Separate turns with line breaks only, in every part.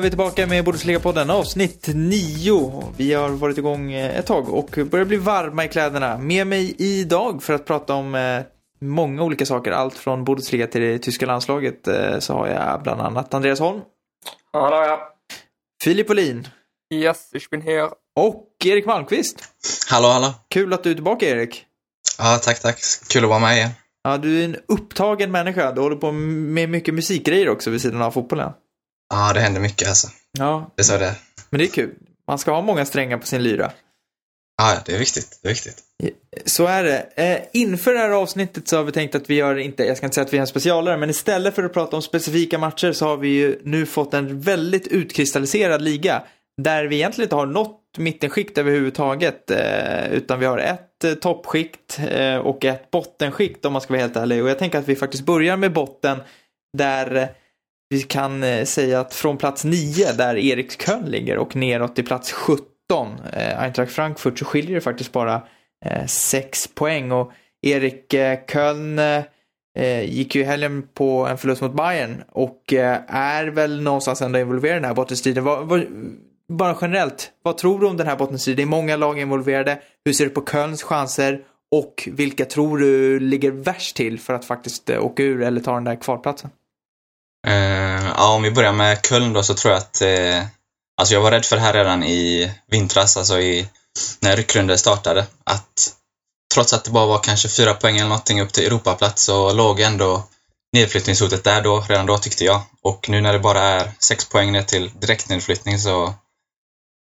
är vi tillbaka med Bundesliga-podden, avsnitt 9. Vi har varit igång eh, ett tag och börjar bli varma i kläderna. Med mig idag för att prata om eh, många olika saker, allt från Bundesliga till det tyska landslaget, eh, så har jag bland annat Andreas Holm.
Hallå ja.
Filip Olin.
Yes, ich bin here.
Och Erik Malmqvist.
Hallå, hallå.
Kul att du är tillbaka Erik.
Ja, tack, tack. Kul att vara med igen.
Ja, du är en upptagen människa. Du håller på med mycket musikgrejer också vid sidan av fotbollen.
Ja, det händer mycket alltså.
Ja.
Det är så det är.
Men det är kul. Man ska ha många strängar på sin lyra.
Ja, det är viktigt. Det är viktigt.
Så är det. Eh, inför det här avsnittet så har vi tänkt att vi gör inte, jag ska inte säga att vi är en specialare, men istället för att prata om specifika matcher så har vi ju nu fått en väldigt utkristalliserad liga. Där vi egentligen inte har något mittenskikt överhuvudtaget. Eh, utan vi har ett eh, toppskikt och ett bottenskikt om man ska vara helt ärlig. Och jag tänker att vi faktiskt börjar med botten där vi kan eh, säga att från plats 9 där Erik Köln ligger och neråt till plats 17 eh, Eintracht Frankfurt så skiljer det faktiskt bara eh, 6 poäng och Erik Köln gick ju i helgen på en förlust mot Bayern och är väl någonstans ändå involverad i den här bottenstriden. Bara generellt, vad tror du om den här bottenstriden? Det är många lag involverade. Hur ser du på Kölns chanser? Och vilka tror du ligger värst till för att faktiskt åka ur eller ta den där kvalplatsen?
Eh, ja, om vi börjar med Köln då så tror jag att eh, Alltså jag var rädd för det här redan i vintras, alltså i, när ryckrundor startade. Att trots att det bara var kanske fyra poäng eller någonting upp till Europaplats så låg ändå nedflyttningshotet där då, redan då tyckte jag. Och nu när det bara är sex poäng ner till direktnedflyttning så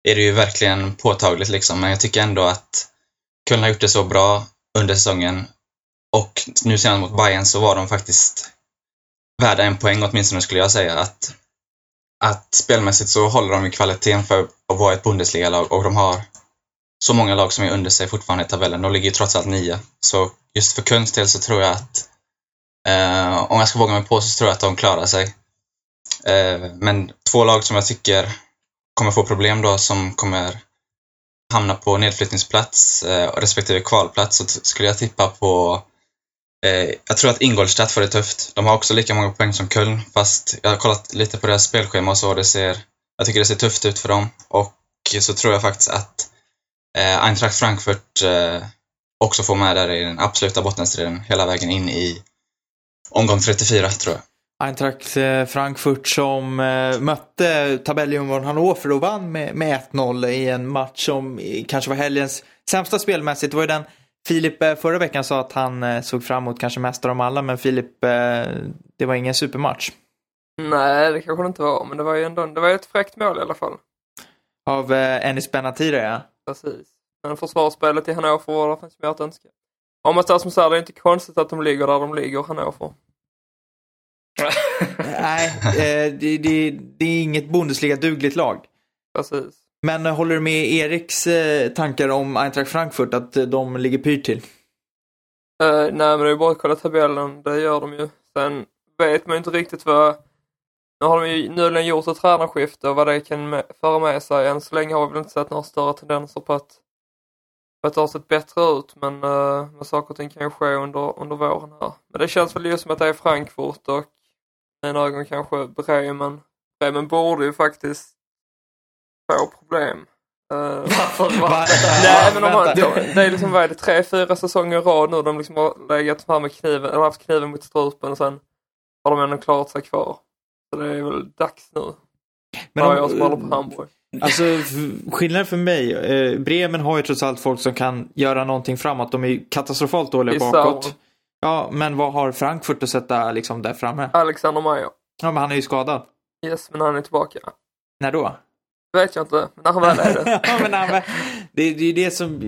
är det ju verkligen påtagligt liksom. Men jag tycker ändå att Köln har gjort det så bra under säsongen. Och nu senast mot Bayern så var de faktiskt värda en poäng åtminstone skulle jag säga. Att, att spelmässigt så håller de ju kvaliteten för att vara ett Bundesliga-lag och de har så många lag som är under sig fortfarande i tabellen. De ligger ju trots allt nia. Så just för Kölns del så tror jag att eh, om jag ska våga mig på så tror jag att de klarar sig. Eh, men två lag som jag tycker kommer få problem då som kommer hamna på nedflyttningsplats eh, respektive kvalplats så skulle jag tippa på Eh, jag tror att Ingolstadt får det tufft. De har också lika många poäng som Köln fast jag har kollat lite på deras spelschema och så det ser jag tycker det ser tufft ut för dem och så tror jag faktiskt att eh, Eintracht Frankfurt eh, också får med där i den absoluta bottenstriden hela vägen in i omgång 34 tror jag.
Eintracht eh, Frankfurt som eh, mötte tabelljumbon Hannover och vann med, med 1-0 i en match som kanske var helgens sämsta spelmässigt. Det var ju den Filip eh, förra veckan sa att han eh, såg fram emot kanske mest av dem alla, men Filip, eh, det var ingen supermatch.
Nej, det kanske det inte var, men det var ju ändå det var ett fräckt mål i alla fall.
Av eh, Enis Benatira, ja.
Precis. Men försvarsspelet i Hannover var det finns mer att önska. Om man säger som så här, det är inte konstigt att de ligger där de ligger, Hannover.
Nej, eh, det, det, det är inget Bundesliga-dugligt lag.
Precis.
Men håller du med Eriks eh, tankar om Eintracht Frankfurt, att eh, de ligger pyrt till?
Uh, nej, men det är bara att kolla tabellen, det gör de ju. Sen vet man ju inte riktigt vad... Nu har de ju nyligen gjort ett tränarskifte och vad det kan med, föra med sig. Än så länge har vi väl inte sett några större tendenser på att, på att det har sett bättre ut, men, uh, men saker och ting kan ju ske under, under våren här. Men det känns väl just som att det är Frankfurt och i mina ögon kanske Bremen. Bremen borde ju faktiskt få problem. Uh,
Varför?
Va?
Nej men de har,
Vänta.
det, är liksom, vad är det, tre, fyra säsonger i rad nu de liksom har legat fram med kniven, eller haft kniven mot strupen och sen har de ändå klarat sig kvar. Så det är väl dags nu.
Men om-
jag som håller på Hamburg.
Alltså skillnaden för mig, eh, Bremen har ju trots allt folk som kan göra någonting framåt. De är katastrofalt dåliga
I
bakåt. Ja, men vad har Frankfurt att sätta liksom där framme?
Alexander Meyer.
Ja, men han är ju skadad.
Yes, men han är tillbaka.
När då?
Vet jag inte, men när han väl är det.
ja, men han, det, det är ju det som,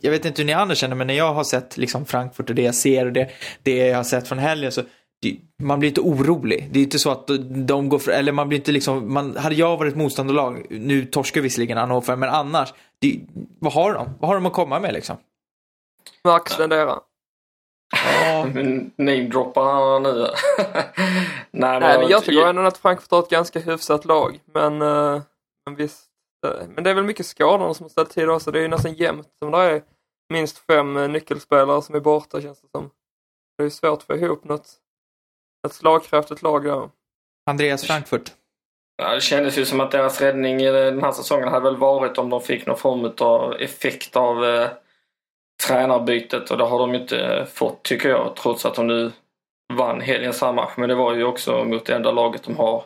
jag vet inte hur ni andra känner, men när jag har sett liksom Frankfurt och det jag ser och det, det jag har sett från helgen så det, man blir inte orolig. Det är inte så att de går för, eller man blir inte liksom, man, hade jag varit motståndarlag, nu torskar visserligen Hannover, men annars, det, vad har de? Vad har de att komma med liksom?
Max Lendera.
Ja,
Namedroppar nu? Nej,
Nej, men jag tycker ändå att Frankfurt har ett ganska hyfsat lag. Men, eh, men visst. eh, Men det är väl mycket skador som har ställt till också. Det är ju nästan jämnt som det är minst fem eh, nyckelspelare som är borta känns det som. Det är svårt att få ihop något, ett slagkraftigt lag där.
Andreas Frankfurt.
Ja, det kändes ju som att deras räddning i den här säsongen hade väl varit om de fick någon form av effekt av eh, tränarbytet och det har de inte fått tycker jag trots att de nu vann helgens match. Men det var ju också mot det enda laget de har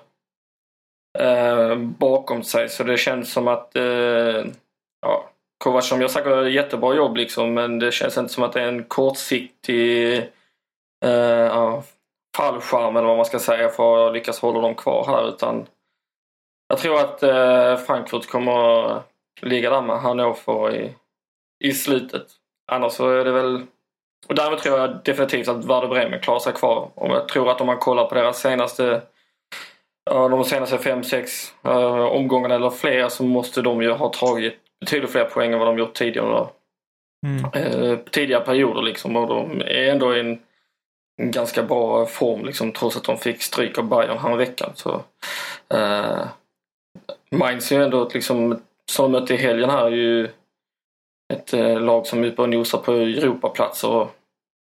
eh, bakom sig så det känns som att eh, ja, Kovac som gör säkert ett jättebra jobb liksom men det känns inte som att det är en kortsiktig eh, ja, fallskärm eller vad man ska säga för att lyckas hålla dem kvar här utan jag tror att eh, Frankfurt kommer att ligga där med Hannover i, i slutet. Annars så är det väl... Och därmed tror jag definitivt att Werder Bremen klarar sig kvar. Och jag tror att om man kollar på deras senaste de senaste fem, sex uh, omgångarna eller fler så måste de ju ha tagit betydligt fler poäng än vad de gjort tidigare.
Mm.
Uh, tidigare perioder liksom och de är ändå i en, ganska bra form liksom trots att de fick stryk av Bayern häromveckan. Så, uh, Mainz är ju ändå ett, liksom, som mötte i helgen här, är ju ett eh, lag som är uppe och nosar på Europaplatser. Och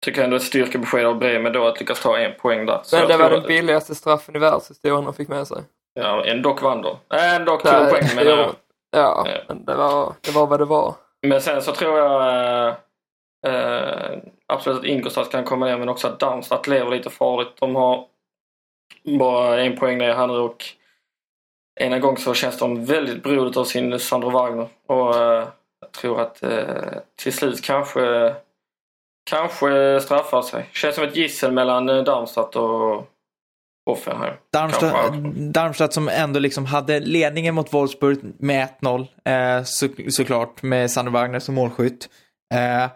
tycker ändå ett styrkebesked av Bremen då att lyckas ta en poäng där. Så
Men det var den billigaste straffen i världshistorien de fick med sig.
Ja, ändå vann de. Ändå tog de poäng menar jag.
Ja,
Ja.
men det var, det var vad det var.
Men sen så tror jag eh, eh, absolut att Ingolstadt kan komma ner men också att Darmstadt lever lite farligt. De har bara en poäng ner här nu och ena gång så känns de väldigt beroende av sin Sandro Wagner. Och eh, jag tror att till slut kanske kanske straffar sig. Känns som ett gissel mellan eh, Darmstadt och Hoffenheim.
Darmstadt. Darmstadt som ändå liksom hade ledningen mot Wolfsburg med 1-0 eh, så, såklart med Sander Wagner som målskytt. Eh,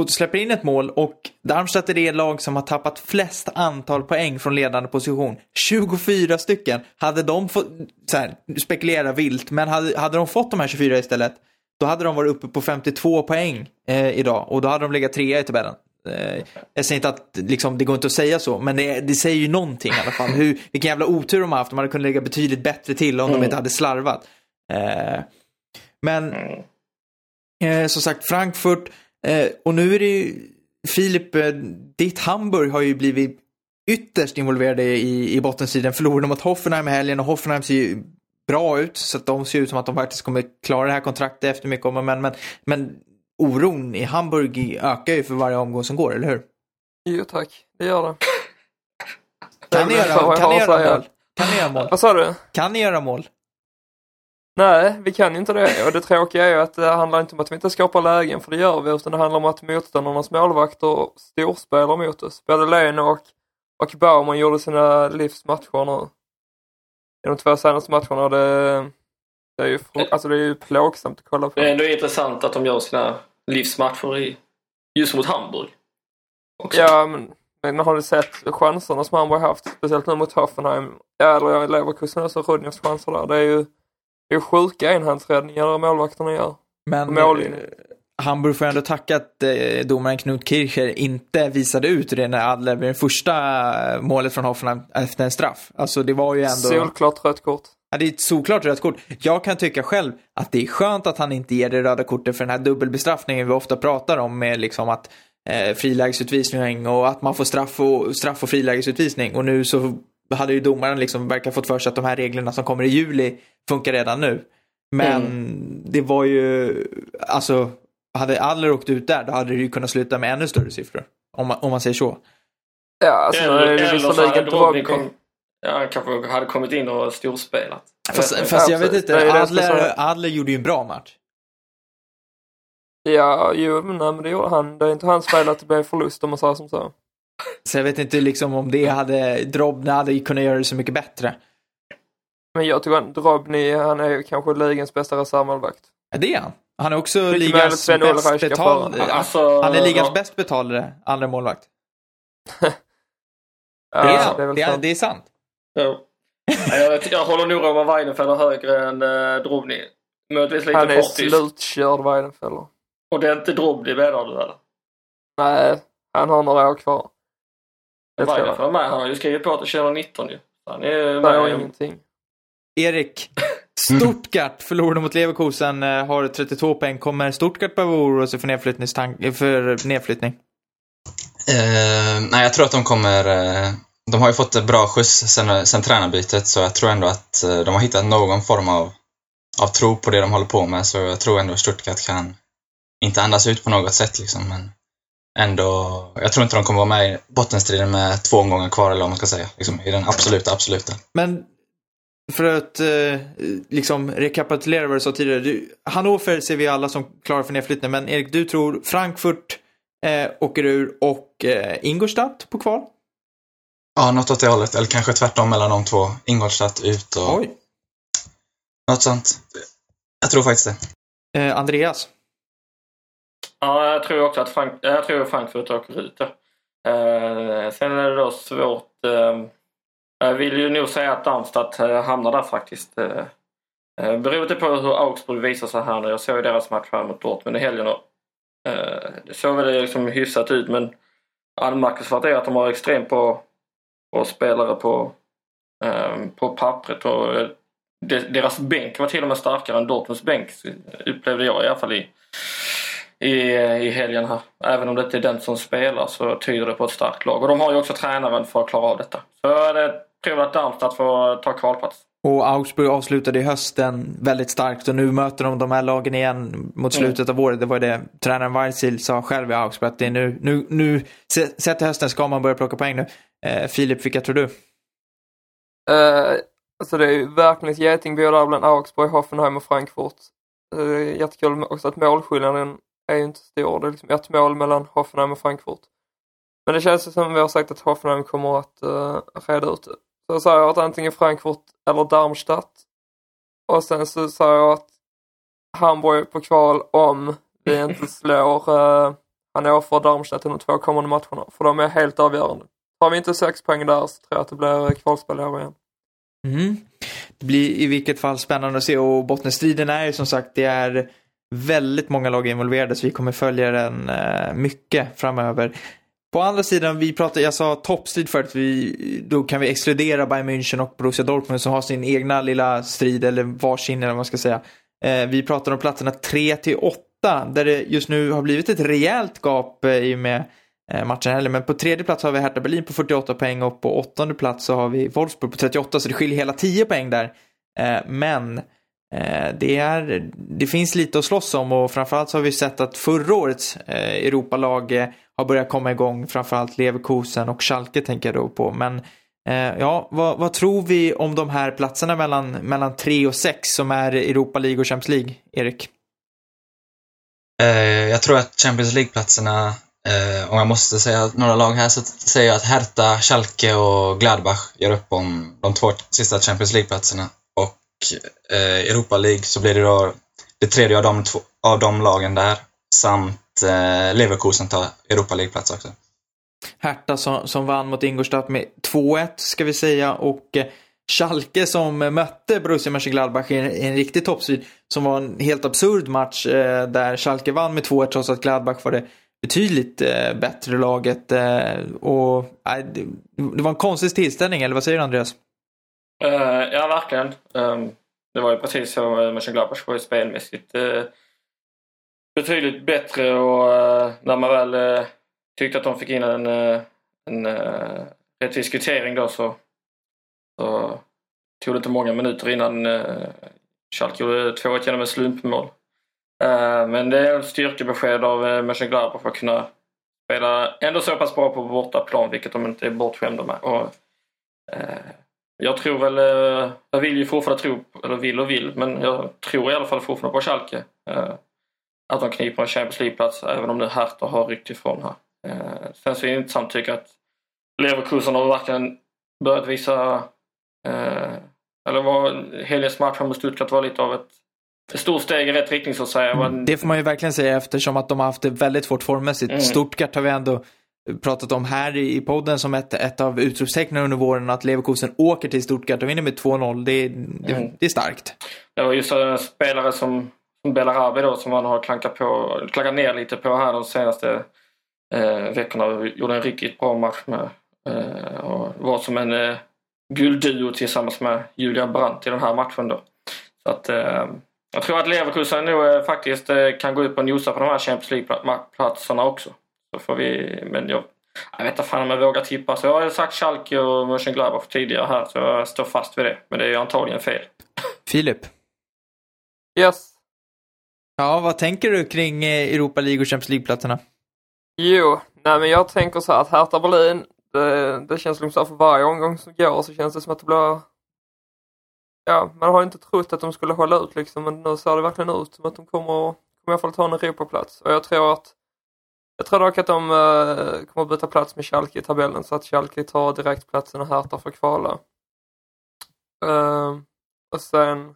och släpper in ett mål och Darmstadt är det lag som har tappat flest antal poäng från ledande position. 24 stycken. Hade de fått, så här, spekulera vilt, men hade, hade de fått de här 24 istället, då hade de varit uppe på 52 poäng eh, idag och då hade de legat trea i tabellen. Eh, jag säger inte att liksom, det går inte att säga så, men det, det säger ju någonting i alla fall. Hur, vilken jävla otur de har haft. De hade kunnat lägga betydligt bättre till om de
Mm.
inte hade slarvat. Eh, men eh, som sagt, Frankfurt. Eh, och nu är det ju, Filip, eh, ditt Hamburg har ju blivit ytterst involverade i, i bottenstriden. Förlorade mot Hoffenheim i helgen och Hoffenheim ser ju bra ut. Så att de ser ut som att de faktiskt kommer klara det här kontraktet efter mycket om och men, men, men oron i Hamburg ökar ju för varje omgång som går, eller hur?
Jo tack, det gör det.
Kan ni göra, kan ni göra mål? Kan ni göra mål?
Vad sa du?
Kan ni göra mål?
Nej, vi kan inte det. Och det tråkiga är ju att det handlar inte om att vi inte skapar lägen, för det gör vi, utan det handlar om att motståndarnas målvakter storspelar mot oss. Både Lenok och Baumann gjorde sina livsmatcher nu. I de två senaste matcherna. Det, det, är ju, fr- alltså det är ju plågsamt att kolla på.
Det är ändå intressant att de gör sina livsmatcher i, just mot Hamburg. Också.
Ja, men, men har du sett chanserna som Hamburg haft? Speciellt nu mot Hoffenheim. Ja, eller Leverkusen, alltså Rudnevs chanser där. Det är ju det är sjuka enhandsräddningar målvakterna gör.
Men eh, Hamburg får ändå tacka att eh, domaren Knut Kircher inte visade ut det när Adler vid det första målet från Hoffenheim efter en straff. Alltså det var ju ändå...
Solklart rött kort.
Ja, det är ett såklart rött kort. Jag kan tycka själv att det är skönt att han inte ger det röda kortet för den här dubbelbestraffningen vi ofta pratar om med liksom att eh, frilägesutvisning och att man får straff och, straff och frilägesutvisning. Och nu så hade ju domaren liksom verkar fått för sig att de här reglerna som kommer i juli funkar redan nu. Men det var ju, alltså, hade Adler åkt ut där då hade det ju kunnat sluta med ännu större siffror. Om man, om man säger så.
Ja, alltså det
eller så hade
visserligen
Drobny kom, ja, kanske hade kommit in och storspelat.
Fast,
Jag
fast jag vet inte,
Det det
Adler, Adler gjorde ju en bra match.
Ja, jo, men, nej, men det gjorde han. Det är inte hans fel att det blev förlust om man säger som så.
Så jag vet inte liksom om det hade, Drobny hade kunnat göra det så mycket bättre.
Men jag tycker att Drobny, han är kanske ligans bästa reservmålvakt.
Ja, det är han. Han är också ligans bäst
föra.
Alltså,
Han är ligans
ja,
bäst betalade andra målvakt.
Ja,
Det är
det är
Det är,
sant.
det är sant.
ja. Ja, jag, jag håller nog Roman Weidenfeller högre än uh, Drobny. Möjligtvis lite
Han är slutkörd Weidenfeller.
Och det är inte Drobny menar du eller?
Nej, han har några år kvar. Det tror jag.
Weidenfeller med. Han har ju skrivit på att det 2019 ju. Han är med.
ingenting.
Erik, Stuttgart förlorade mot Leverkusen, eh, har 32 poäng. Kommer Stuttgart behöva oroa sig för, nedflyttningstank- för nedflyttning?
Eh, nej, jag tror att de kommer... Eh, de har ju fått ett bra skjuts sen, sen tränarbytet, så jag tror ändå att eh, de har hittat någon form av, av tro på det de håller på med, så jag tror ändå att Stuttgart kan inte andas ut på något sätt liksom, men ändå... Jag tror inte de kommer vara med i bottenstriden med två omgångar kvar, eller vad man ska säga, liksom, i den absoluta, absoluta.
Men för att eh, liksom rekapitulera vad du sa tidigare. Du, Hannover ser vi alla som klarar för nedflyttning, men Erik, du tror Frankfurt eh, åker ur och eh, Ingolstadt på kval?
Ja, något åt det hållet, eller kanske tvärtom mellan de två. Ingolstadt ut och
Oj.
något sånt. Jag tror faktiskt det.
Eh, Andreas?
Ja, jag tror också att Frank jag tror Frankfurt åker ut. Eh, sen är det då svårt. Jag vill ju nog säga att Darmstadt eh, hamnar där faktiskt. Eh, eh, beroende på hur Augsburg visar sig här nu. Jag såg ju deras match här mot Dortmund i helgen och det såg väl liksom hyfsat ut men anmärkningsvärt är att de har extremt bra, bra spelare på, ehm, på pappret och deras bänk var till och med starkare än Dortmunds bänk upplevde jag i alla fall i i, i helgen här. Även om det inte är den som spelar så tyder det på ett starkt lag. Och de har ju också tränaren för att klara av detta. Så det tror att Darmstadt får ta kvalplats.
Och Augsburg avslutade i hösten väldigt starkt och nu möter de de här lagen igen mot slutet av året. Det var det tränaren Weizil sa själv i Augsburg att det är nu, nu, nu sett till hösten ska man börja plocka poäng nu. Eh, Filip, vilka tror du?
Eh, alltså det är ju verkligen ett getingbo där bland Augsburg, Hoffenheim och Frankfurt. Eh, Det är jättekul också att målskillnaden är ju inte stor. Det är liksom ett mål mellan Hoffenheim och Frankfurt. Men det känns som vi har sagt att Hoffenheim kommer att uh, reda ut. Så jag att antingen Frankfurt eller Darmstadt. Och sen så säger jag att Hamburg är på kval om vi inte slår eh, Hannover och Darmstadt i de två kommande matcherna. För de är helt avgörande. Har vi inte sex poäng där så tror jag att det blir eh, kvalspel i år igen.
Mm. Det blir i vilket fall spännande att se och bottenstriden är ju som sagt, det är väldigt många lag involverade så vi kommer följa den eh, mycket framöver. På andra sidan, vi pratade, jag sa toppstrid förut, vi, då kan vi exkludera Bayern München och Borussia Dortmund som har sin egna lilla strid, eller varsin eller vad man ska säga. Eh, vi pratar om platserna 3 till 8, där det just nu har blivit ett rejält gap eh, i och med eh, matchen heller. Men på tredje plats har vi Hertha Berlin på 48 poäng och på åttonde plats så har vi Wolfsburg på 38, så det skiljer hela 10 poäng där. Eh, men Eh, det, är, det finns lite att slåss om och framförallt så har vi sett att förra årets eh, Europalag eh, har börjat komma igång. Framförallt Leverkusen och Schalke tänker jag då på. Men eh, ja, vad, vad, tror vi om de här platserna mellan, mellan 3 och 6 som är Europa League och Champions League, Erik?
Eh, jag tror att Champions League-platserna, eh, om jag måste säga några lag här, så säger jag att Hertha, Schalke och Gladbach gör upp om de två sista Champions League-platserna eh, Europa League så blir det då det tredje av de, två, av de lagen där samt eh, Leverkusen tar Europa League-plats också.
Hertha som, som vann mot Ingolstadt med 2-1 ska vi säga och eh, Schalke som mötte Borussia Mönchengladbach i en, i en riktig toppstrid som var en helt absurd match eh, där Schalke vann med 2-1 trots att Gladbach var det betydligt eh, bättre laget eh, och det, det var en konstig tillställning eller vad säger du Andreas?
Uh, ja, verkligen. Um, det var ju precis uh, Mönchengladbach var ju spelmässigt uh, betydligt bättre och eh, när man väl eh, tyckte att de fick in en, eh, en rättvis kvittering då så, så tog det inte många minuter innan Schalke gjorde 2-1 genom ett slumpmål. Men det är ett styrkebesked av uh, Mönchengladbach för att kunna spela ändå så pass bra på bortaplan, vilket de inte är bortskämda med. Och, jag tror väl, eh, jag vill ju fortfarande tro, eller vill och vill, men jag tror i alla fall fortfarande på Schalke. Eh, att de kniper en Champions League-plats, även om nu Hertha har ryckt ifrån här. Eh, sen så är det intressant tycker jag att Leverkusen har verkligen börjat visa, eller var helgens match mot Stuttgart var lite av ett ett stort steg i rätt riktning så att säga.
Mm, det får man ju verkligen säga eftersom att de har haft det väldigt svårt formmässigt. Mm. Stuttgart har vi ändå pratat om här i podden som ett, ett av utropstecknen under våren att Leverkusen åker till Stuttgart och vinner med 2-0. Det, det, mm. det, är starkt.
Det var just en spelare som Belarabi då som man har klankat, på, klankat ner lite på här de senaste eh, veckorna. Gjorde en riktigt bra match med. Eh, och var som en eh, guldduo tillsammans med Julia Brandt i den här matchen då. Så att eh, jag tror att Leverkusen nog eh, faktiskt eh, kan gå upp och nosa på de här Champions League-platserna också. Så får vi, men jag, jag vet inte fan om jag vågar tippa. Så jag har sagt Schalke och Mönchengladbach tidigare här så jag står fast vid det. Men det är antagligen fel.
Filip?
Yes.
Ja, vad tänker du kring eh, Europa League och Champions League-platserna?
Jo, nej men jag tänker så här att Hertha Berlin, det, det känns liksom så här för varje omgång som går så känns det som att det blir Ja, man har inte trott att de skulle hålla ut liksom men nu ser det verkligen ut som att de kommer, kommer i alla fall ta en Europaplats och jag tror att jag tror dock att de uh, kommer byta plats med Schalke i tabellen så att Schalke tar direktplatsen och Hertha får kvala. Uh, och sen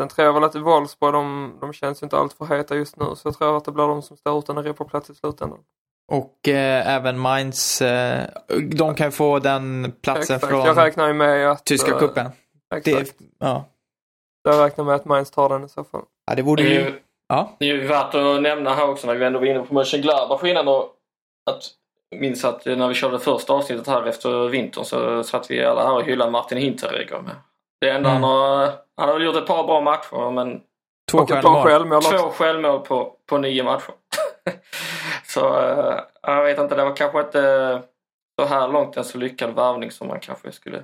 Sen tror jag väl att Wolfsburg, de, de känns ju inte allt för heta just nu, så jag tror att det blir de som står utan Europaplats i slutändan.
Och eh, även Mainz, eh, de kan få den platsen
exakt.
från
jag räknar ju med att,
tyska kuppen.
Exakt.
Det, ja.
Jag räknar med att Mainz tar den i så fall.
Ja, det borde ju... Ja.
Det är ju värt att nämna här också när vi ändå var inne på Mönchengladbach innan och att minns att när vi körde första avsnittet här efter vintern så satt vi alla här och hyllade Martin Hinteregger med. Det enda mm. han har han har väl gjort ett par bra matcher men...
Två självmål.
självmål
Två självmål på, på nio matcher. så uh, jag vet inte, det var kanske inte så här långt en så lyckad värvning som man kanske skulle...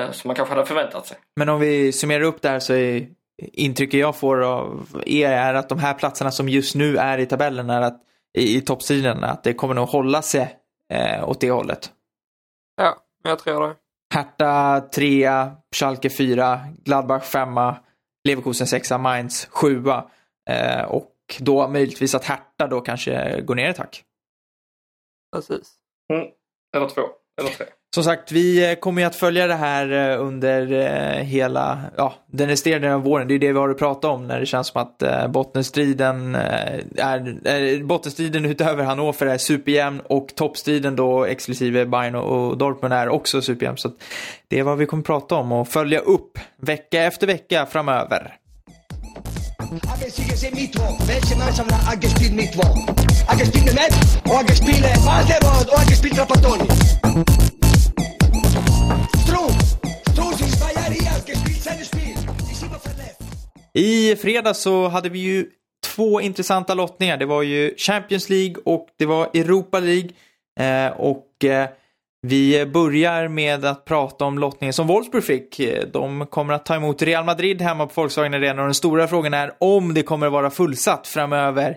Uh, som man kanske hade förväntat sig.
Men om vi summerar upp det här så är intrycket jag får av er är att de här platserna som just nu är i tabellen är att i, i toppstriden, att det kommer nog hålla sig eh, åt det hållet.
Ja, jag tror det.
Hertha 3, Schalke 4, Gladbach 5, Leverkusen 6, Mainz 7 eh, och då möjligtvis att Hertha då kanske går ner ett hack.
Precis.
Mm. Eller två, eller tre.
Som sagt, vi eh, kommer ju att följa det här eh, under eh, hela, ja, den resterande av våren. Det är det vi har att prata om när det känns som att bottenstriden är, bottenstriden utöver Hannover är superjämn och toppstriden då exklusive Bayern och Dortmund är också superjämn. Så det är vad vi kommer att prata om och följa upp vecka efter vecka framöver. Mm. I fredags så hade vi ju två intressanta lottningar. Det var ju Champions League och det var Europa League. Eh, och eh, vi börjar med att prata om lottningen som Wolfsburg fick. Eh, de kommer att ta emot Real Madrid hemma på Volkswagen Arena och den stora frågan är om det kommer att vara fullsatt framöver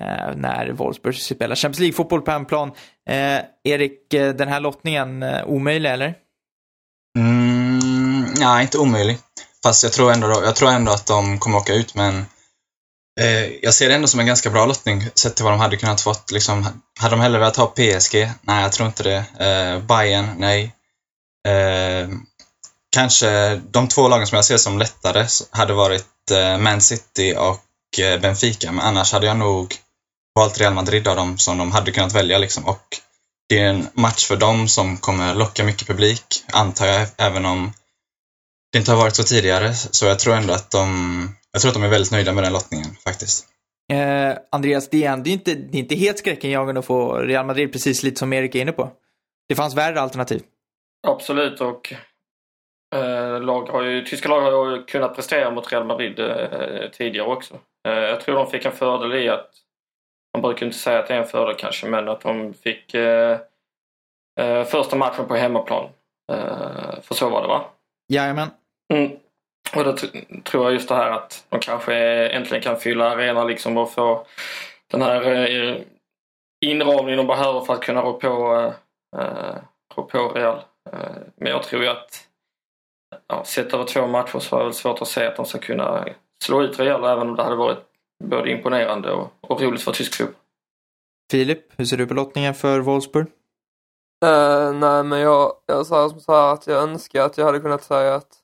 eh, när Wolfsburg spelar Champions League-fotboll på hemplan. Eh, Erik, eh, den här lottningen eh, omöjlig eller?
Mm, nej, inte omöjlig. Fast jag tror, ändå, jag tror ändå att de kommer åka ut, men eh, jag ser det ändå som en ganska bra lottning sett till vad de hade kunnat fått. Liksom, hade de hellre velat ha PSG? Nej, jag tror inte det. Eh, Bayern? Nej. Eh, kanske de två lagen som jag ser som lättare hade varit eh, Man City och eh, Benfica, men annars hade jag nog valt Real Madrid av dem som de hade kunnat välja. Liksom. Och det är en match för dem som kommer locka mycket publik, antar jag, även om inte har varit så tidigare. Så jag tror ändå att de, jag tror att de är väldigt nöjda med den lottningen faktiskt.
Eh, Andreas, det är, det är inte, det är inte helt skräckenjagande att få Real Madrid, precis lite som Erik är inne på. Det fanns värre alternativ.
Absolut, och eh, lag har ju, tyska lag har ju kunnat prestera mot Real Madrid eh, tidigare också. Eh, jag tror de fick en fördel i att, man brukar inte säga att det är en fördel kanske, men att de fick eh, eh, första matchen på hemmaplan. Eh, för så var det va?
Jajamän.
Mm. Och då tror jag just det här att de kanske äntligen kan fylla arenan liksom och få den här eh, inramningen de behöver för att kunna rå på, eh, rå på Real. Eh, men jag tror ju att ja, sett över två matcher så är det svårt att se att de ska kunna slå ut Real även om det hade varit både imponerande och, och roligt för tysk fotboll.
Filip, hur ser du på lottningen för Wolfsburg?
Uh, nej, men jag, jag sa som så här att jag önskar att jag hade kunnat säga att,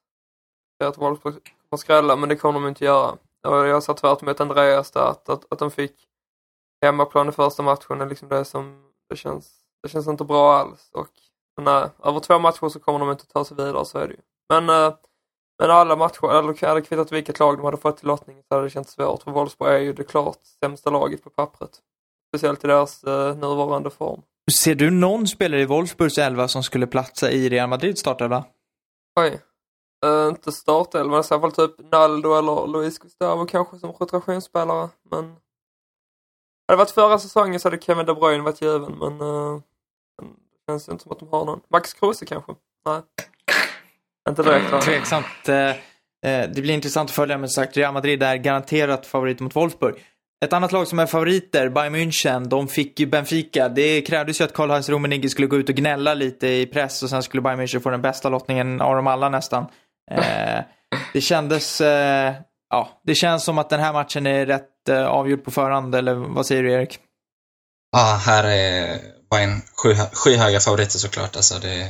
att Wolfsburg kommer skrälla, men det kommer de inte göra. Och jag sa tvärt emot Andreas där, att, att, att de fick hemmaplan i första matchen är liksom det som, det känns, det känns inte bra alls. Och nej, över två matcher så kommer de inte ta sig vidare, så är det ju. Men, uh, men alla matcher, eller hade kvittat vilket lag de hade fått till lottning så hade det känts svårt, för Wolfsburg är ju det klart sämsta laget på pappret. Speciellt i deras uh, nuvarande form.
Ser du någon spelare i Wolfsburgs elva som skulle platsa i Real Madrids startelva?
Oj. Uh, inte startelvan, i så fall typ Naldo eller Luis Gustavo kanske som rotationsspelare. Men hade det varit förra säsongen så hade Kevin De Bruyne varit given men uh, det känns inte som att de har någon. Max Kruse kanske? Nej. Inte direkt.
Mm, tveksamt. Eh, det blir intressant att följa, men sagt Real Madrid är garanterat favorit mot Wolfsburg. Ett annat lag som är favoriter, Bayern München, de fick ju Benfica. Det krävdes ju att Karl-Heinz Rummenigge skulle gå ut och gnälla lite i press och sen skulle Bayern München få den bästa lottningen av dem alla nästan. Eh, det kändes, eh, ja, det känns som att den här matchen är rätt eh, avgjord på förhand, eller vad säger du Erik?
Ja, här är Bayern sky, skyhöga favoriter såklart. Alltså det är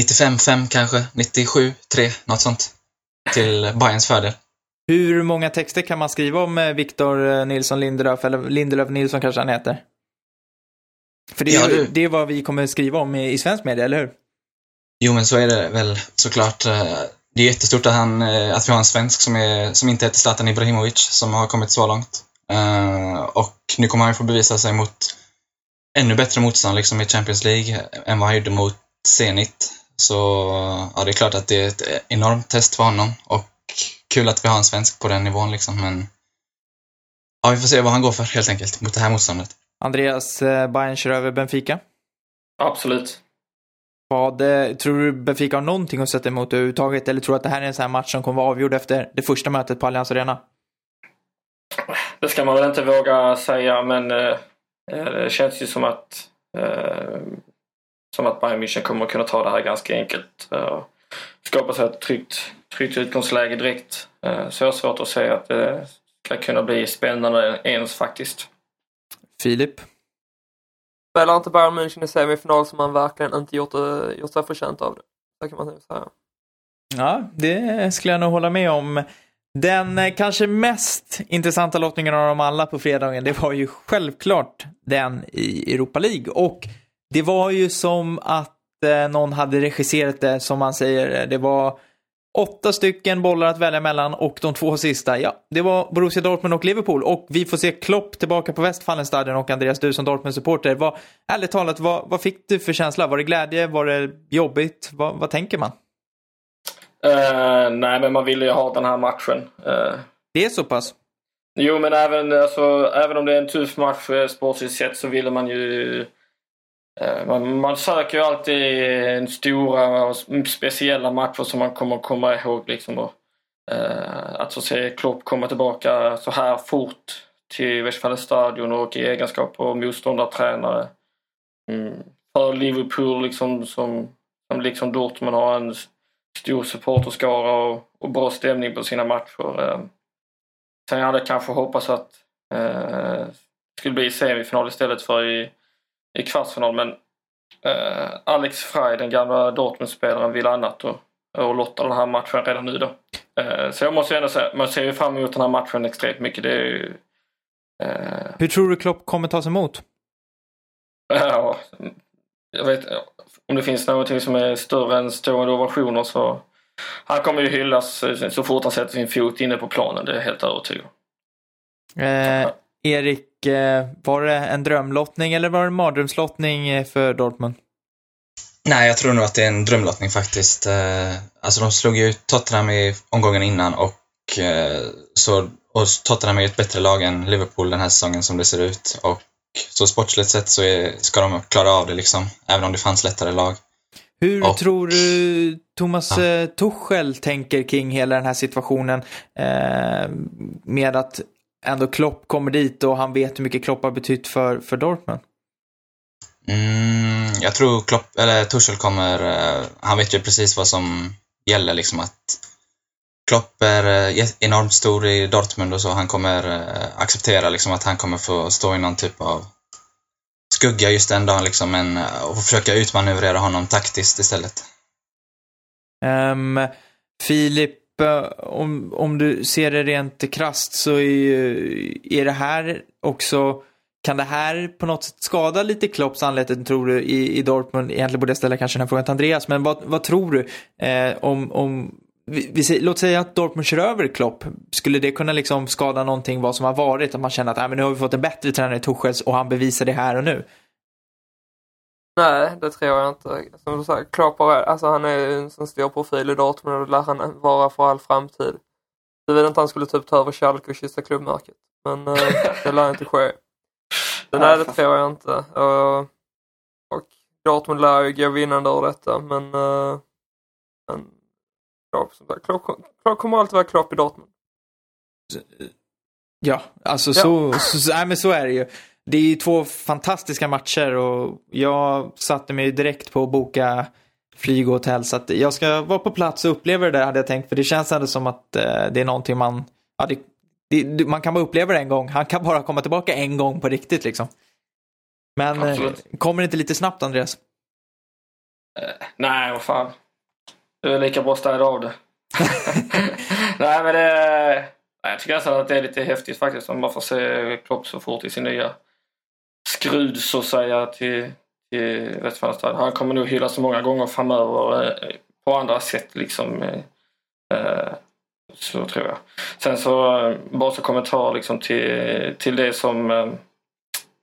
95-5 kanske, 97-3, något sånt. Till Bayerns fördel.
Hur många texter kan man skriva om Victor eh, Nilsson Lindelöf, eller Lindelöf Nilsson kanske han heter? För det är, ja, det är vad vi kommer skriva om i, i svensk media, eller hur?
Jo, men så är det väl såklart. Eh, det är jättestort att, han, att vi har en svensk som, är, som inte heter Zlatan Ibrahimovic, som har kommit så långt. Och nu kommer han få bevisa sig mot ännu bättre motstånd liksom i Champions League än vad han gjorde mot Zenit. Så ja, det är klart att det är ett enormt test för honom och kul att vi har en svensk på den nivån liksom, men ja, vi får se vad han går för helt enkelt mot det här motståndet.
Andreas, eh, Bayern kör över Benfica?
Absolut.
Vad, tror du Benfica har någonting att sätta emot överhuvudtaget eller tror du att det här är en sån här match som kommer vara avgjord efter det första mötet på Allians Arena?
Det ska man väl inte våga säga, men eh, eh det känns ju som att eh, som att Bayern München kommer att kunna ta det här ganska enkelt. Eh, skapa sig ett tryggt tryggt utgångsläge direkt. Eh, så jag har svårt att säga att det ska kunna bli spännande ens faktiskt.
Filip?
Spelar inte Bayern München i semifinal som man verkligen inte gjort, eh, gjort sig förtjänt av det. Så kan man säga.
Ja, det skulle jag nog hålla med om. Den eh, kanske mest intressanta lottningen av dem alla på fredagen, det var ju självklart den i Europa League. Och det var ju som att eh, någon hade regisserat det, som man säger. Det var Åtta stycken bollar att välja mellan och de två sista, ja, det var Borussia Dortmund och Liverpool. Och vi får se Klopp tillbaka på Westfalenstadion och Andreas, du som Dortmund-supporter. Vad, ärligt talat, vad, vad fick du för känsla? Var det glädje? Var det jobbigt? Vad, vad tänker man?
Uh, nej, men man ville ju ha den här matchen. Uh,
det är så pass?
Jo, men även, alltså, även om det är en tuff match uh, sportsligt sett så ville man ju Eh, Eh, man, man söker ju alltid stora och speciella matcher som man kommer komma ihåg. Liksom och, eh, att få se Klopp komma tillbaka så här fort till Westfalenstadion och i egenskap av motståndartränare. Mm. För Liverpool liksom, som, som liksom Dortmund har en stor supporterskara och, och bra stämning på sina matcher. Eh. Sen hade jag kanske hoppats att eh, det skulle bli semifinal istället för i i kvartsfinal men eh, Alex Frey, den gamla Dortmund-spelaren, vill annat och, och lottar den här matchen redan nu då. Eh, så jag måste ändå säga, man ser ju fram emot den här matchen extremt mycket. Det är ju,
eh... Hur tror du Klopp kommer tas emot?
Ja, jag vet om det finns någonting som är större än stående ovationer så han kommer ju hyllas så fort han sätter sin fot inne på planen, det är jag helt övertygad
eh, Erik, Eh, var det en drömlottning eller var det en mardrömslottning eh, för Dortmund?
Nej, jag tror nog att det är en drömlottning faktiskt. Eh, alltså de slog ju Tottenham i omgången innan och, så, och Tottenham är ett bättre lag än Liverpool den här säsongen som det ser ut. Och så sportsligt sett så är, ska de klara av det liksom, även om det fanns lättare lag.
Hur och, tror du Thomas ja. Tuchel tänker kring hela den här situationen eh, med att ändå Klopp kommer dit och han vet hur mycket Klopp har betytt för, för Dortmund?
Mm, jag tror Klopp, eller Tuchel kommer, uh, han vet ju precis vad som gäller liksom att Klopp är uh, enormt stor i Dortmund och så, han kommer uh, acceptera liksom att han kommer få stå i någon typ av skugga just den dagen liksom, men och försöka utmanövrera honom taktiskt istället.
Um, Filip, om, om du ser det rent krast så är, är det här också kan det här på något sätt skada lite Klopps anleten tror du, i, i Dortmund? Egentligen borde jag ställa kanske den här frågan till Andreas, men vad, vad tror du? Eh, om, om, vi, vi, låt säga att Dortmund kör över Klopp. Skulle det kunna liksom skada någonting vad som har varit? Att man känner att äh, men nu har vi fått en bättre tränare i Tuchels och han bevisar det här och nu.
Nej, det tror jag inte. Som du säger, Klopp har, alltså han är ju en sån stor profil i Dortmund och det lär han vara för all framtid. Du vet inte han skulle typ ta över Schalke och kyssa klubbmärket. Men eh, det lär inte ske. Så nej, det tror jag inte. Och, och Dortmund lär ju gå vinnande ur detta, men... eh, men Klopp, som sagt, Klopp, Klopp kommer alltid vara Klopp i Dortmund.
Ja, alltså
Ja.
Så, så, så, nej, men så är det ju. Det är ju två fantastiska matcher och jag satte mig direkt på att boka flyg och hotell. Så att jag ska vara på plats och uppleva det där hade jag tänkt. För det känns ändå som att eh, det är någonting man... Ja, det, det, man kan bara uppleva det en gång. Han kan bara komma tillbaka en gång på riktigt liksom. Men eh,
Absolut.
kommer det inte lite snabbt Andreas?
Nej, vad fan. Du är lika bra städa av det. Nej, men det... Nej, jag tycker nästan att det är lite häftigt faktiskt om man får se Klopp så fort i sin nya skrud så att säga till, till Westfalenstad. Han kommer nog hyllas många gånger framöver eh, på andra sätt liksom. eh, eh Så tror jag. Sen så eh, bara så kommentar liksom till, till det som eh,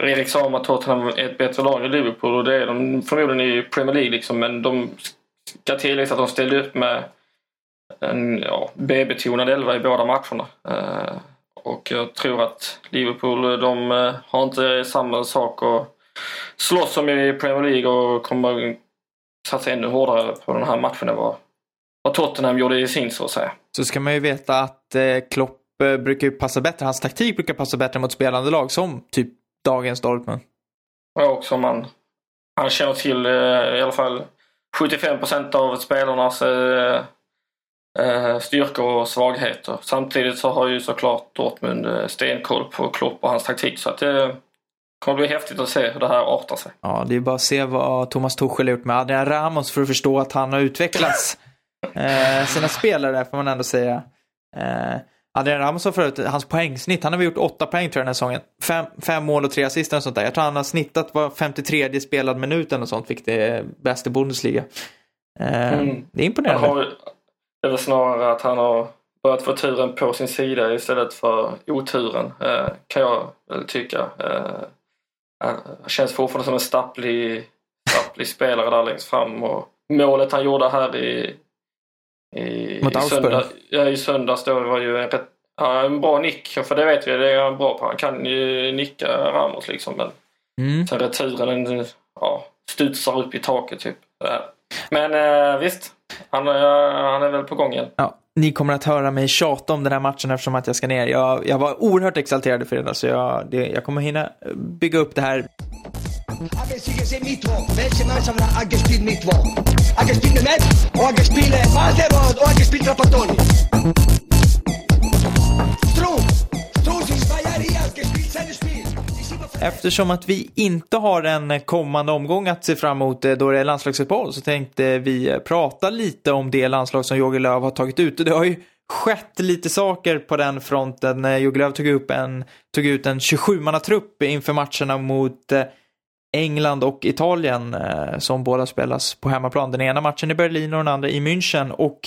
Erik sa om att Tottenham är ett bättre lag än Liverpool och det är de förmodligen i Premier League liksom men de ska tilläggas att de ställde upp med en ja, B-betonad elva i båda matcherna. Eh, och jag tror att Liverpool de eh, har inte samma sak att slåss som i Premier League och kommer satsa ännu hårdare på den här matchen än vad, vad Tottenham gjorde i sin så att säga.
Så ska man ju veta att eh, Klopp eh, brukar passa bättre. Hans taktik brukar passa bättre mot spelande lag som typ dagens Dortmund.
Och som man, han känner till i alla fall 75 procent av spelarnas styrkor och svagheter. Samtidigt så har ju såklart Dortmund eh, stenkoll på Klopp och hans taktik så att det kommer bli häftigt att se hur det här artar sig.
Ja, det är bara att se vad Thomas Tuchel har gjort med Adrian Ramos för att förstå att han har utvecklats eh, sina spelare, får man ändå säga. Eh, Adrian Ramos har förut, hans poängsnitt, han har väl gjort åtta poäng tror jag den här säsongen. Fem, fem mål och tre assist och sånt där. Jag tror han har snittat var 53 spelad minuten och sånt, vilket är bäst i Bundesliga. Eh,
Mm.
Det är imponerande.
Det är väl snarare att han har börjat få turen på sin sida istället för oturen, eh, kan jag väl tycka. Eh, han känns fortfarande som en stapplig, stapplig spelare där längst fram. Och målet han gjorde här i, i,
Mot
i, söndag, ja, i söndags då var ju en, rätt, ja, en bra nick, för det vet vi, det är han bra på. Han kan ju nicka Ramos liksom. Men
Mm.
sen returen den, ja, studsar upp i taket typ. Eh, Men visst, han, eh, han är väl på gång igen.
Ja, ni kommer att höra mig tjata om den här matchen eftersom att jag ska ner. Jag, jag var oerhört exalterad i fredags så jag, det, jag kommer hinna bygga upp det här Eftersom att vi inte har en kommande omgång att se fram emot eh, då det är landslagsuppehåll så tänkte vi eh, prata lite om det landslag som Jogi Löw har tagit ut. Det har ju skett lite saker på den fronten. Eh, Jogi Löw tog, upp en, tog ut en 27-mannatrupp inför matcherna mot England och Italien som båda spelas på hemmaplan. Den ena matchen i Berlin och den andra i München. Och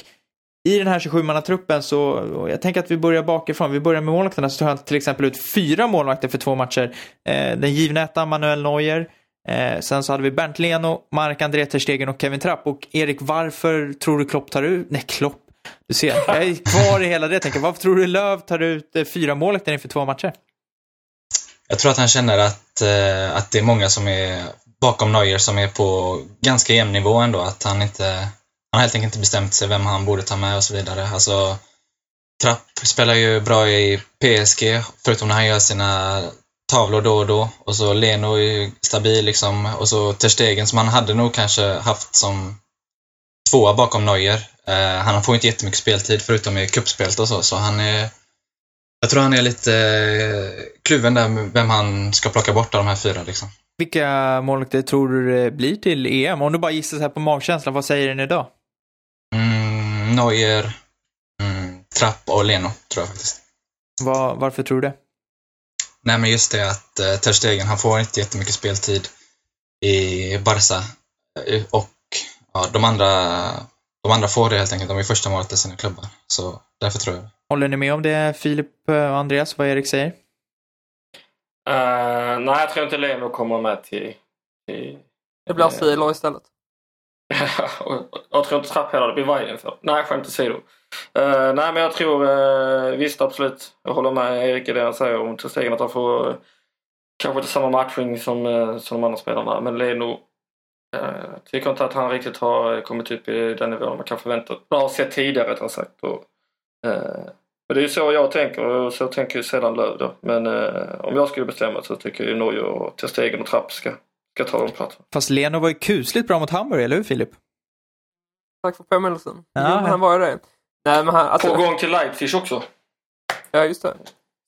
i den här 27-mannatruppen så, jag tänker att vi börjar bakifrån. Vi börjar med målvakterna så tar han till exempel ut fyra målvakter för två matcher. Eh, den givna ettan Manuel Neuer. Eh, sen så hade vi Bernt Leno, Mark-André Terstegen och Kevin Trapp. Och Erik, varför tror du Klopp tar ut... Nej, Klopp. Du ser, jag är kvar i hela det. Jag tänker, varför tror du Löv tar ut eh, fyra målvakter inför två matcher?
Jag tror att han känner att, eh, att det är många som är bakom Neuer som är på ganska jämn nivå ändå. Att han inte, han har helt enkelt inte bestämt sig vem han borde ta med och så vidare. Alltså, Trapp spelar ju bra i PSG, förutom när han gör sina tavlor då och då. Och så Leno är ju stabil liksom. Och så Ter Stegen som han hade nog kanske haft som tvåa bakom Neuer. Eh, han får inte jättemycket speltid förutom i kuppspelet och så, så han är jag tror han är lite eh, kluven där med vem han ska plocka bort av de här fyra liksom.
Vilka målvakter tror du det blir till EM? Om du bara gissar så här på magkänslan, vad säger den idag?
Neuer, mm, Trapp och Leno, tror jag faktiskt.
Var, varför tror du det?
Nej men just det att eh, Ter Stegen, han får inte jättemycket speltid i Barca. Eh, Och ja, de andra, de andra får det helt enkelt. De är första målet i sina klubbar. Så därför tror jag.
Håller ni med om det, Filip och Andreas, vad Erik säger?
Eh, nej, jag tror inte Leno kommer med till, till
Det blir Siler istället
jag tror inte Trapp heller det blir Weigen för. Nej, skämt åsido. Uh, nej, men jag tror uh, visst absolut. Jag håller med Erik i det han säger om Stegen att han får uh, kanske inte samma matchning som, uh, som de andra spelarna. Men Leno uh, tycker inte att han riktigt har kommit upp i den nivån man kan förvänta Man har sett tidigare rättare sagt. Och, men det är ju så jag tänker och så tänker ju sedan Löv då. Men om jag skulle bestämma så tycker jag Norge och Stegen och Trapp ska ska ta de platserna.
Fast Leno var ju kusligt bra mot Hamburg, eller hur Filip?
Tack för påminnelsen.
Ja,
jo, han var ju det. Nej, men han, alltså,
På gång till Leipzig också.
Ja, just det.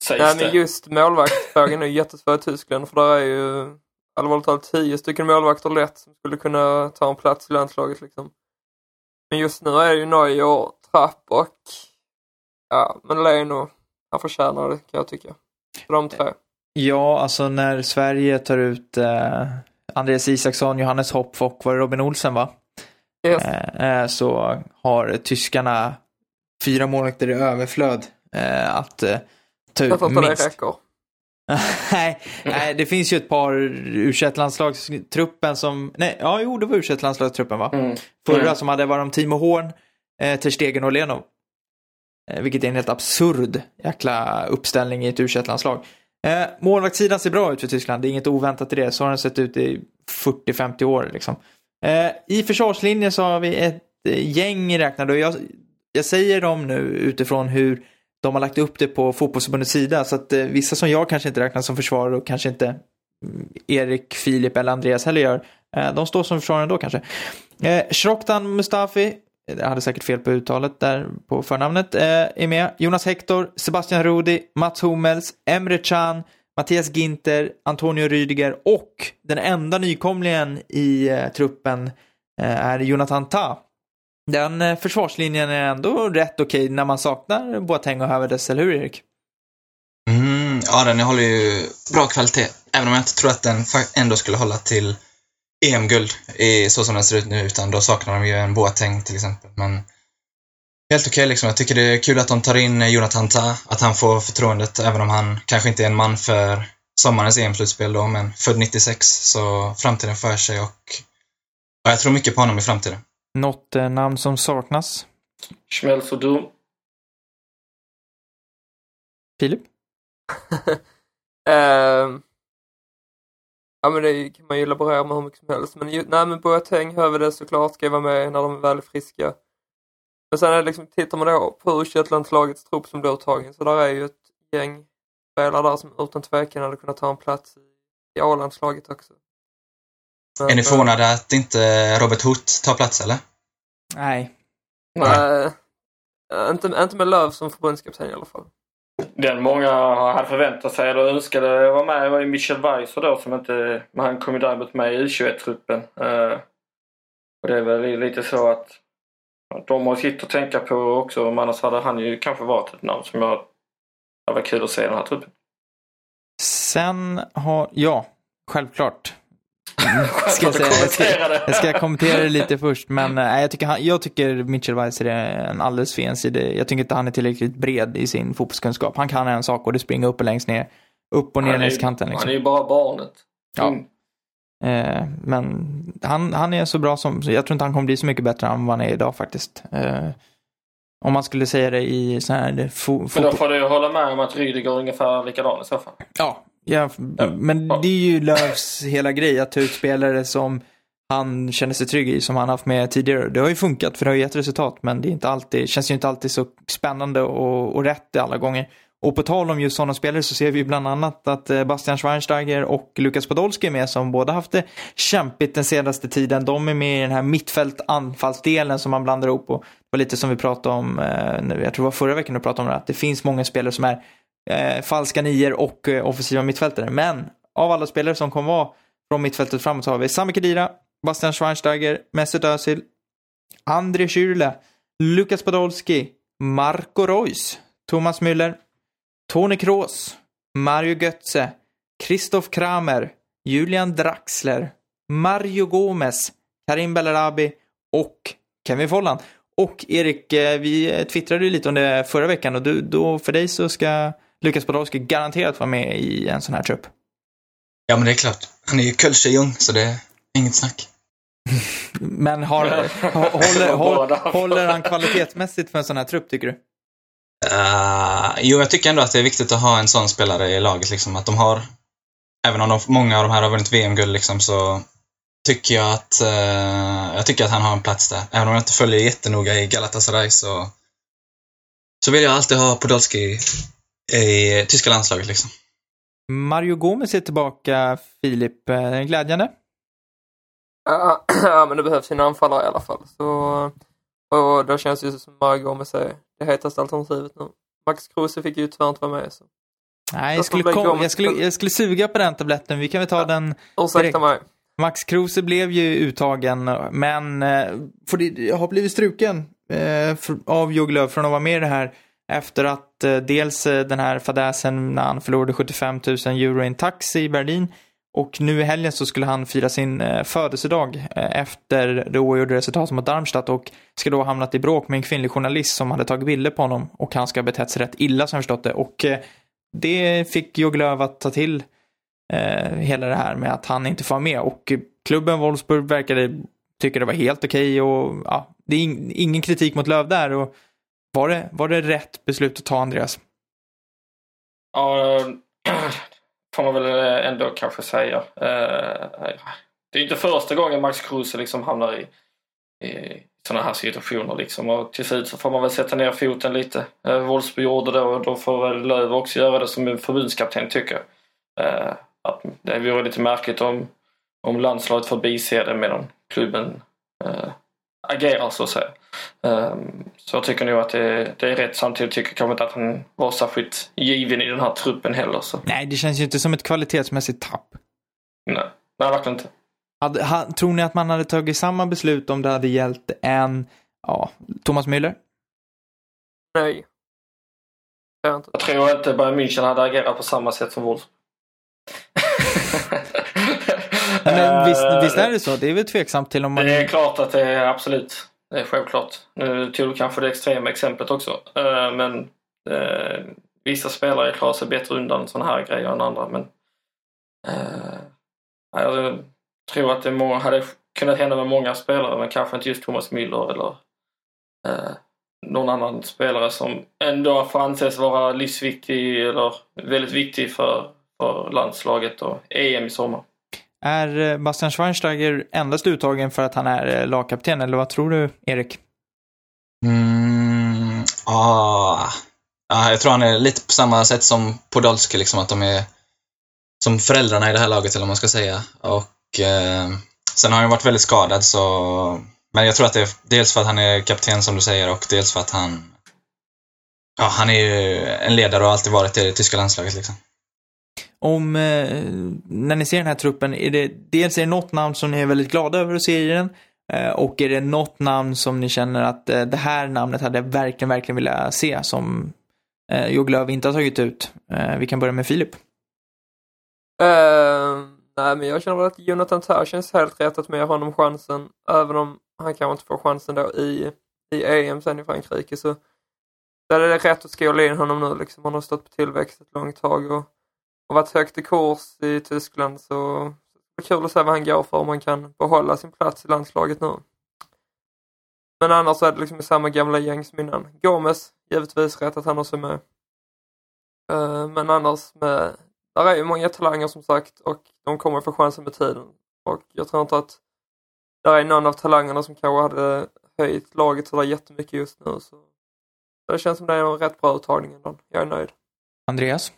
Sägs
Nej,
det.
men just målvaktsfrågan är jättesvår i Tyskland för där är ju allvarligt talat tio stycken målvakter lätt som skulle kunna ta en plats i landslaget liksom. Men just nu är det ju Neuer, Trapp och ja, men Leno, han förtjänar det kan jag tycka. De tre.
Ja, alltså när Sverige tar ut eh, Andreas Isaksson, Johannes Hopp och var det Robin Olsen va?
Yes.
Eh, så har tyskarna fyra målvakter i överflöd eh, att eh, ta ut minst. nej, nej, det finns ju ett par u landslagstruppen som, nej, ja jo det var u landslagstruppen va?
Mm.
Förra
Mm.
som hade varit om Timo Horn, eh, Ter Stegen och Leno. Eh, vilket är en helt absurd jäkla uppställning i ett u landslag eh, Målvaktssidan ser bra ut för Tyskland, det är inget oväntat i det. Så har den sett ut i 40-50 år liksom. Eh, I försvarslinjen så har vi ett eh, gäng räknade och jag, jag säger dem nu utifrån hur de har lagt upp det på fotbollsförbundets sida. Så att eh, vissa som jag kanske inte räknar som försvarare och kanske inte mm, Erik, Filip eller Andreas heller gör. Eh, de står som försvarare ändå kanske. Eh, Shroktan Mustafi, jag hade säkert fel på uttalet där på förnamnet, eh, är med. Jonas Hector, Sebastian Rudi, Mats Hummels, Emre Can, Mattias Ginter, Antonio Rüdiger och den enda nykomlingen i eh, truppen eh, är Jonathan Ta. Den eh, försvarslinjen är ändå rätt okej när man saknar Boateng och Hövedes, eller hur Erik?
Mm, ja, den håller ju bra kvalitet. Även om jag inte tror att den ändå skulle hålla till EM-guld i så som den ser ut nu, utan då saknar de ju en Boateng till exempel. Men helt okej liksom. Jag tycker det är kul att de tar in Jonathan Tah, att han får förtroendet, även om han kanske inte är en man för sommarens EM-slutspel då, men född 96, så framtiden för sig och ja, jag tror mycket på honom i framtiden.
Något eh, namn som saknas?
Schmelz och Dum.
Filip?
Ehm, ja men det kan man ju laborera med hur mycket som helst. Men ju, nej men Boateng det såklart ska vara med när de väl är friska. Men sen är det liksom, tittar man då på u landslagets trupp som blir uttagen så där är ju ett gäng spelare där som utan tvekan hade kunnat ta en plats i A-landslaget också. Men,
Är ni
eh,
förvånade att inte Robert Hoth tar plats eller?
Nej.
Nej, eh, inte, inte med Löv som förbundskapten i alla fall.
Den många hade förväntat sig eller önskade vara med var ju Michel Weiser då som inte... Men han kom ju däremot med i U21-truppen. Eh, och det är väl lite så att att de har sitt att tänka på också. Men annars hade han ju kanske varit ett namn som jag... Det var kul att se i den här truppen.
Sen har, ja, självklart. Ska jag, säga, jag, ska, jag ska kommentera det lite först, men eh, jag, tycker han, jag tycker Mitchell Weiser är en alldeles för ensidig. Jag tycker inte han är tillräckligt bred i sin fotbollskunskap. Han kan en sak och det springer upp och längst ner. Upp och ner
Han
längs kanten.
han
Liksom.
är ju bara barnet.
Ja.
Mm.
Eh, men han, han är så bra som, jag tror inte han kommer bli så mycket bättre än vad han är idag faktiskt. Eh, om man skulle säga det i så här fo,
Men då får du hålla med om att Rydiger är ungefär likadan i så fall.
Ja, ja, men det är ju Löfs hela grej att ta ut spelare som han känner sig trygg i, som han haft med tidigare. Det har ju funkat, för det har gett resultat, men det är inte alltid, känns ju inte alltid så spännande och, och rätt alla gånger. Och på tal om just sådana spelare så ser vi ju bland annat att eh, Bastian Schweinsteiger och Lukas Podolski är med som båda haft det kämpigt den senaste tiden. De är med i den här mittfält-anfallsdelen som man blandar ihop. Och det var lite som vi pratade om, eh, nu- jag tror det var förra veckan du pratade om det, att det finns många spelare som är eh, falska nior och eh, offensiva mittfältare. Men av alla spelare som kommer vara från mittfältet framåt så har vi Sami Khedira, Bastian Schweinsteiger, Mesut Özil, André Schürrle, Lukas Podolski, Marco Reus, Thomas Müller, Tony Kroos, Mario Götze, Christoph Kramer, Julian Draxler, Mario Gomez, Karim Bellarabi och Kevin Folland. Och Erik, eh, vi twittrade ju lite om det förra veckan och du, då för dig så ska Lukas Podolski garanterat vara med i en sån här trupp.
Ja, men det är klart. Han är ju Kölsche-jung, så det är inget snack.
Men har, håller, håller, håller han kvalitetsmässigt för en sån här trupp, tycker du?
Uh, jo, jag tycker ändå att det är viktigt att ha en sån spelare i laget. Liksom, att de har, även om de, många av de här har vunnit VM-guld, liksom, så tycker jag att, uh, jag tycker att han har en plats där. Även om jag inte följer jättenoga i Galatasaray så, så vill jag alltid ha Podolski i tyska landslaget. Liksom.
Mario Gomez är tillbaka, Filip. Eh, glädjande?
Ja, men det behövs en anfallare i alla fall. Så, och då känns det som Mario Gomez är det hetaste alternativet nu. Max Kruse fick ju tyvärr inte vara med. Så.
Nej, jag skulle, kom, jag, skulle, jag skulle suga på den tabletten. Vi kan väl ta ja. den
Ursäkta mig.
Max Kruse blev ju uttagen, men eh, för det, har blivit struken eh, av Jogi från att vara med i det här efter att eh, dels eh, den här fadäsen när han förlorade 75 000 euro i en taxi i Berlin och nu i helgen så skulle han fira sin eh, födelsedag efter det oavgjorda resultatet mot Darmstadt och ska då ha hamnat i bråk med en kvinnlig journalist som hade tagit bilder på honom och han ska ha betett sig rätt illa som jag förstått det. Och det fick Jogg Löw att ta till eh, hela det här med att han inte får vara med och klubben Wolfsburg verkade tycka det var helt okej okay och ja, det är ingen kritik mot Löv där och var det, var det rätt beslut att ta Andreas?
Ja, får man väl ändå kanske säga. Eh, eh, det är inte första gången Max Kruse liksom hamnar i, i sådana här situationer liksom och till slut så får man väl sätta ner foten lite. Eh, Wolfsburg gjorde det och då får väl Löv också göra det som förbundskapten tycker. Eh, att det vore lite märkligt om, om landslaget får bise det medan klubben eh, agerar så att säga. Um, så jag tycker nog att det, det, är rätt. Samtidigt tycker jag kanske inte att han var särskilt given i den här truppen heller. Så.
Nej, det känns ju inte som ett kvalitetsmässigt tapp.
Nej, nej verkligen inte.
Hade, ha, tror ni att man hade tagit samma beslut om det hade gällt en, ja, Thomas Müller?
Nej.
Jag, jag tror inte Bayern München hade agerat på samma sätt som Wolf.
Men visst, visst, är det så? Det är väl tveksamt till om man...
Det är klart att det är absolut. Det är självklart. Nu tog du kanske det extrema exemplet också. Eh, men eh, vissa spelare klarar sig bättre undan sådana här grejer än andra. Men eh, jag tror att det må, hade kunnat hända med många spelare men kanske inte just Thomas Müller eller eh, någon annan spelare som ändå får anses vara livsviktig eller väldigt viktig för, för landslaget och EM i sommar.
Är eh, Bastian Schweinsteiger endast uttagen för att han är eh, lagkapten, eller vad tror du, Erik?
Mm, ah, ah, jag tror han är lite på samma sätt som Podolski, liksom att de är som föräldrarna i det här laget, eller vad man ska säga. Och eh, Sen har han varit väldigt skadad, så... Men jag tror att det är dels för att han är kapten, som du säger, och dels för att han... Ja, han är ju en ledare och har alltid varit det i det tyska landslaget, liksom
om, eh, när ni ser den här truppen, är det dels är det något namn som ni är väldigt glada över att se i den? Eh, och är det något namn som ni känner att eh, det här namnet hade jag verkligen, verkligen velat se som eh, Joglöv inte har tagit ut? Eh, vi kan börja med Filip.
Uh, nej, men jag känner att Jonathan Tah känns helt rätt att med honom chansen, även om han kanske inte får chansen då i, i EM sen i Frankrike så där är det rätt att skola in honom nu liksom. Han har stått på tillväxt ett långt tag och och varit högt i kurs i Tyskland så det är kul att se vad han går för om han kan behålla sin plats i landslaget nu. Men annars är det liksom samma gamla gäng som innan. Gomes, givetvis rätt att han också är med. Eh, men annars med, där är ju många talanger som sagt och de kommer få chansen med tiden. Och jag tror inte att där är någon av talangerna som kanske hade höjt laget sådär jättemycket just nu. Så det känns som det är en rätt bra uttagning ändå. Jag är nöjd.
Andreas?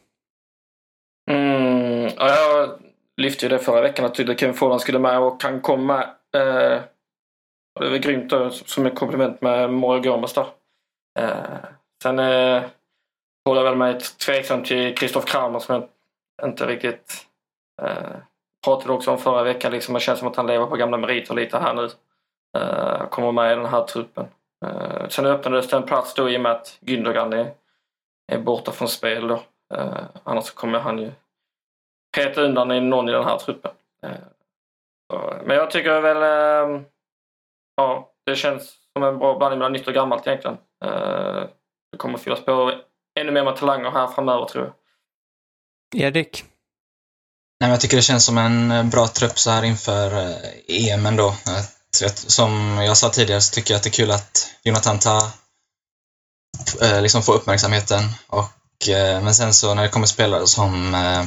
Mm, ja, jag lyfte ju det förra veckan att Kevin Folland skulle med och han kom med. Eh, det var grymt då, som ett komplement med Mario Gomez där. Eh, sen eh, håller jag väl mig tveksam till Kristoff Kramer som jag inte riktigt eh, pratade också om förra veckan. Liksom, det känns som att han lever på gamla meriter lite här nu. Eh, kommer med i den här truppen. Eh, sen öppnades det en plats då i och med att Gündogan är, är borta från spel då. Eh, annars kommer han ju peta undan i någon i den här truppen. Eh, så, men jag tycker väl, eh, ja, det känns som en bra blandning mellan nytt och gammalt egentligen. Eh, det kommer fyllas på ännu mer med talanger här framöver tror jag.
Erik?
Nej, men jag tycker det känns som en bra trupp så här inför EM ändå. Jag Som jag sa tidigare så tycker jag att det är kul att Jonathan tar, eh, liksom får uppmärksamheten. Och, eh, Eh, men sen så när det kommer spelare som, eh,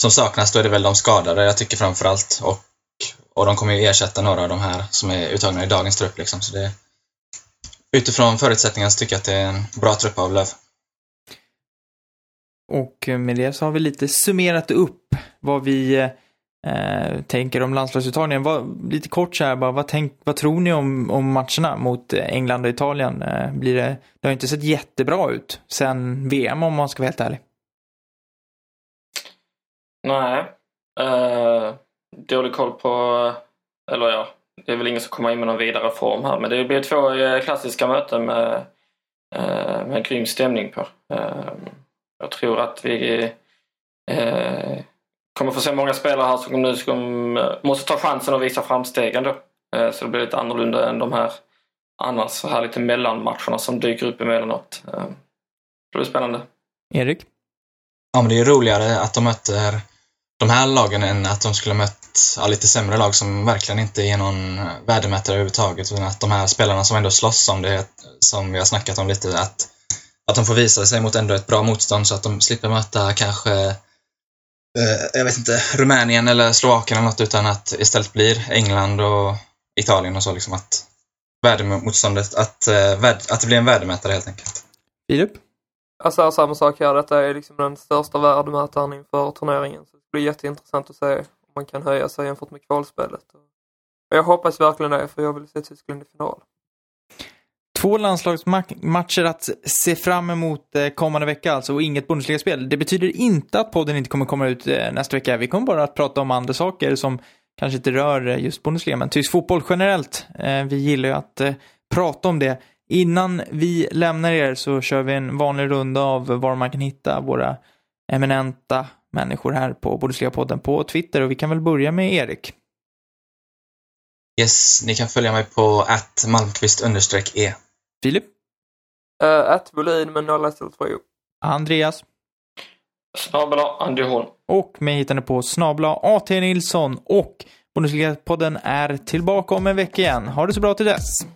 som saknas, då är det väl de skadade jag tycker framförallt. Och, och de kommer ju ersätta några av de här som är uttagna i dagens trupp. Liksom. Så det, utifrån förutsättningarna så tycker jag att det är en bra trupp av Löf.
Och med det så har vi lite summerat upp vad vi eh, eh, tänker om landslagsuttagningen. Vad, lite kort så här bara, vad, tänk, vad tror ni om, om matcherna mot eh, England och Italien? Eh, blir det, det har inte sett jättebra ut sen VM om man ska vara helt ärlig.
Nej. Uh, dålig koll på, eller ja, det är väl ingen som kommer in med någon vidare form här. Men det blir två eh, klassiska möten med, uh, med grym stämning på. Uh, jag tror att vi kommer få se många spelare här som nu som måste ta chansen att visa framsteg ändå. Så det blir lite annorlunda än de här annars så här lite mellanmatcherna som dyker upp emellanåt. Det blir spännande.
Erik?
Ja, men det är roligare att de möter de här lagen än att de skulle mött ja, lite sämre lag som verkligen inte är någon värdemätare överhuvudtaget. Utan att de här spelarna som ändå slåss om det, som vi har snackat om lite, att, att de får visa sig mot ändå ett bra motstånd så att de slipper möta kanske, eh, jag vet inte, Rumänien eller Slovakien eller något utan att istället blir England och Italien och så liksom att värdemotståndet, att, eh, att det blir en värdemätare helt enkelt.
Filip?
Alltså samma sak här, detta är liksom den största värdemätaren inför turneringen. Så det blir jätteintressant att se om man kan höja sig jämfört med kvalspelet. Och jag hoppas verkligen det, för jag vill se Tyskland i final.
Två landslagsmatcher att se fram emot eh, kommande vecka alltså och inget Bundesliga-spel. Det betyder inte att podden inte kommer komma ut eh, nästa vecka. Vi kommer bara att prata om andra saker som kanske inte rör eh, just Bundesliga, men tysk fotboll generellt. Vi gillar ju att prata om det. Innan vi lämnar er så kör vi en vanlig runda av var man kan hitta våra eminenta människor här på Bundesliga-podden på Twitter och vi kan väl börja med Erik.
Yes, ni kan följa mig på att Malmqvist e.
Filip?
Uh, att Volin med nolla istället för
Andreas?
Snabla Andy Holm.
Och mig hittar ni på snabla AT Nilsson och Bundesliga-podden är tillbaka om en vecka igen. Ha det så bra till dess.